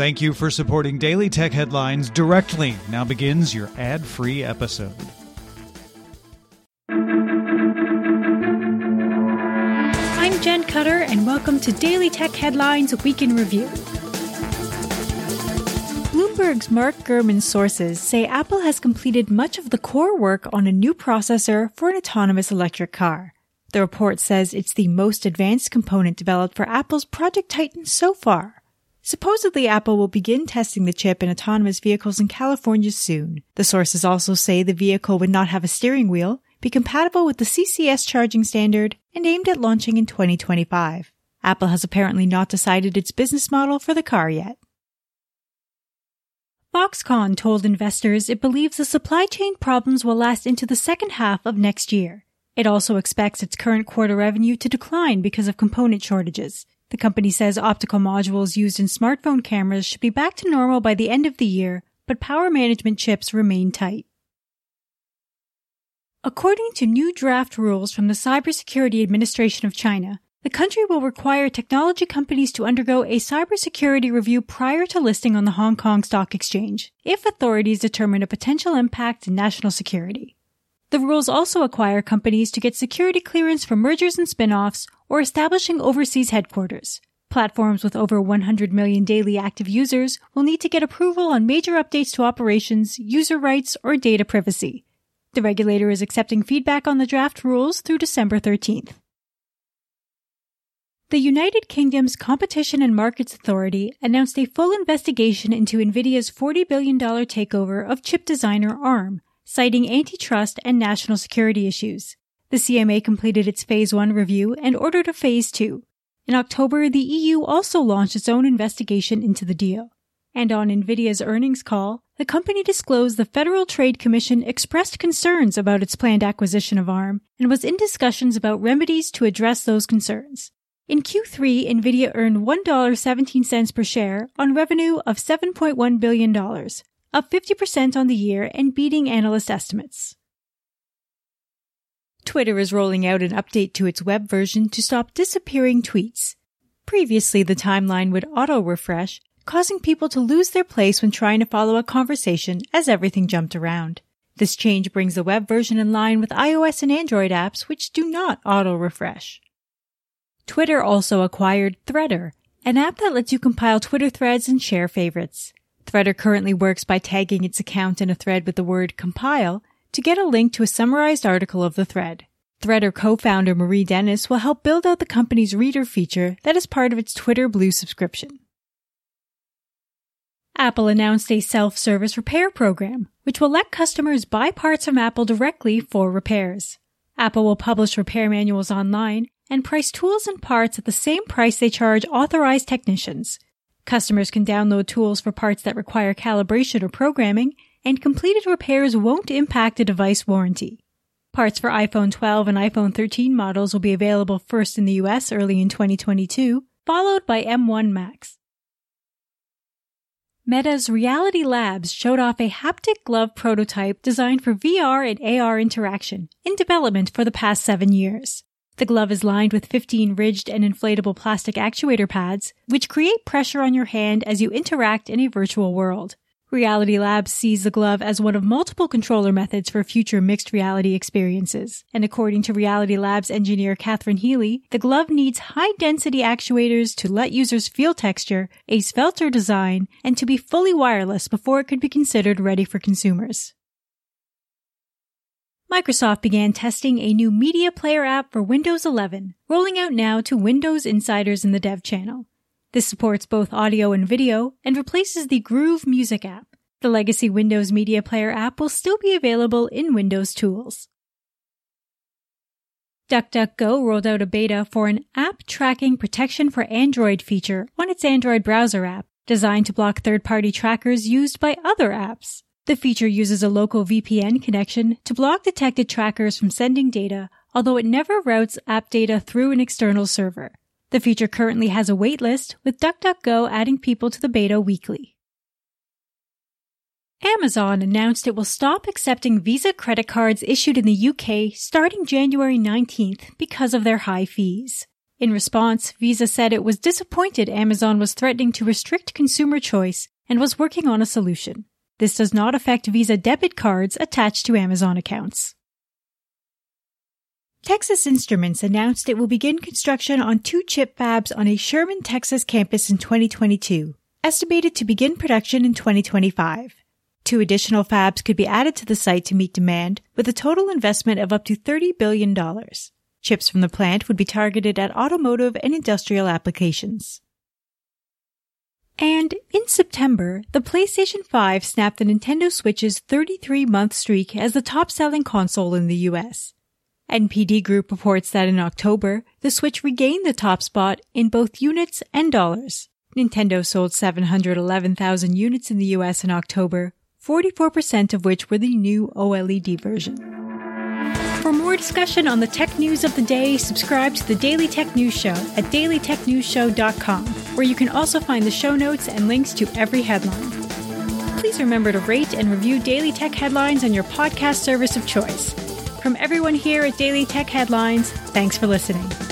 Thank you for supporting Daily Tech Headlines directly. Now begins your ad free episode. I'm Jen Cutter, and welcome to Daily Tech Headlines Week in Review. Bloomberg's Mark Gurman's sources say Apple has completed much of the core work on a new processor for an autonomous electric car. The report says it's the most advanced component developed for Apple's Project Titan so far. Supposedly, Apple will begin testing the chip in autonomous vehicles in California soon. The sources also say the vehicle would not have a steering wheel, be compatible with the CCS charging standard, and aimed at launching in 2025. Apple has apparently not decided its business model for the car yet. Foxconn told investors it believes the supply chain problems will last into the second half of next year. It also expects its current quarter revenue to decline because of component shortages. The company says optical modules used in smartphone cameras should be back to normal by the end of the year, but power management chips remain tight. According to new draft rules from the Cybersecurity Administration of China, the country will require technology companies to undergo a cybersecurity review prior to listing on the Hong Kong Stock Exchange if authorities determine a potential impact to national security. The rules also require companies to get security clearance for mergers and spin-offs or establishing overseas headquarters. Platforms with over 100 million daily active users will need to get approval on major updates to operations, user rights, or data privacy. The regulator is accepting feedback on the draft rules through December 13th. The United Kingdom's Competition and Markets Authority announced a full investigation into Nvidia's $40 billion takeover of chip designer ARM, citing antitrust and national security issues. The CMA completed its Phase 1 review and ordered a Phase 2. In October, the EU also launched its own investigation into the deal. And on Nvidia's earnings call, the company disclosed the Federal Trade Commission expressed concerns about its planned acquisition of ARM and was in discussions about remedies to address those concerns. In Q3, Nvidia earned $1.17 per share on revenue of $7.1 billion, up 50% on the year and beating analyst estimates. Twitter is rolling out an update to its web version to stop disappearing tweets. Previously, the timeline would auto refresh, causing people to lose their place when trying to follow a conversation as everything jumped around. This change brings the web version in line with iOS and Android apps which do not auto refresh. Twitter also acquired Threader, an app that lets you compile Twitter threads and share favorites. Threader currently works by tagging its account in a thread with the word compile to get a link to a summarized article of the thread. Threader co-founder Marie Dennis will help build out the company's reader feature that is part of its Twitter Blue subscription. Apple announced a self-service repair program, which will let customers buy parts from Apple directly for repairs. Apple will publish repair manuals online and price tools and parts at the same price they charge authorized technicians, Customers can download tools for parts that require calibration or programming, and completed repairs won't impact a device warranty. Parts for iPhone 12 and iPhone 13 models will be available first in the US early in 2022, followed by M1 Macs. Meta's Reality Labs showed off a haptic glove prototype designed for VR and AR interaction in development for the past seven years. The glove is lined with 15 ridged and inflatable plastic actuator pads, which create pressure on your hand as you interact in a virtual world. Reality Labs sees the glove as one of multiple controller methods for future mixed reality experiences. And according to Reality Labs engineer Catherine Healy, the glove needs high density actuators to let users feel texture, a svelter design, and to be fully wireless before it could be considered ready for consumers. Microsoft began testing a new media player app for Windows 11, rolling out now to Windows insiders in the dev channel. This supports both audio and video and replaces the Groove Music app. The legacy Windows Media Player app will still be available in Windows tools. DuckDuckGo rolled out a beta for an app tracking protection for Android feature on its Android browser app, designed to block third-party trackers used by other apps. The feature uses a local VPN connection to block detected trackers from sending data, although it never routes app data through an external server. The feature currently has a waitlist, with DuckDuckGo adding people to the beta weekly. Amazon announced it will stop accepting Visa credit cards issued in the UK starting January 19th because of their high fees. In response, Visa said it was disappointed Amazon was threatening to restrict consumer choice and was working on a solution. This does not affect Visa debit cards attached to Amazon accounts. Texas Instruments announced it will begin construction on two chip fabs on a Sherman, Texas campus in 2022, estimated to begin production in 2025. Two additional fabs could be added to the site to meet demand, with a total investment of up to $30 billion. Chips from the plant would be targeted at automotive and industrial applications. And in September, the PlayStation 5 snapped the Nintendo Switch's 33 month streak as the top selling console in the US. NPD Group reports that in October, the Switch regained the top spot in both units and dollars. Nintendo sold 711,000 units in the US in October, 44% of which were the new OLED version. For more discussion on the tech news of the day, subscribe to the Daily Tech News Show at dailytechnewsshow.com, where you can also find the show notes and links to every headline. Please remember to rate and review Daily Tech Headlines on your podcast service of choice. From everyone here at Daily Tech Headlines, thanks for listening.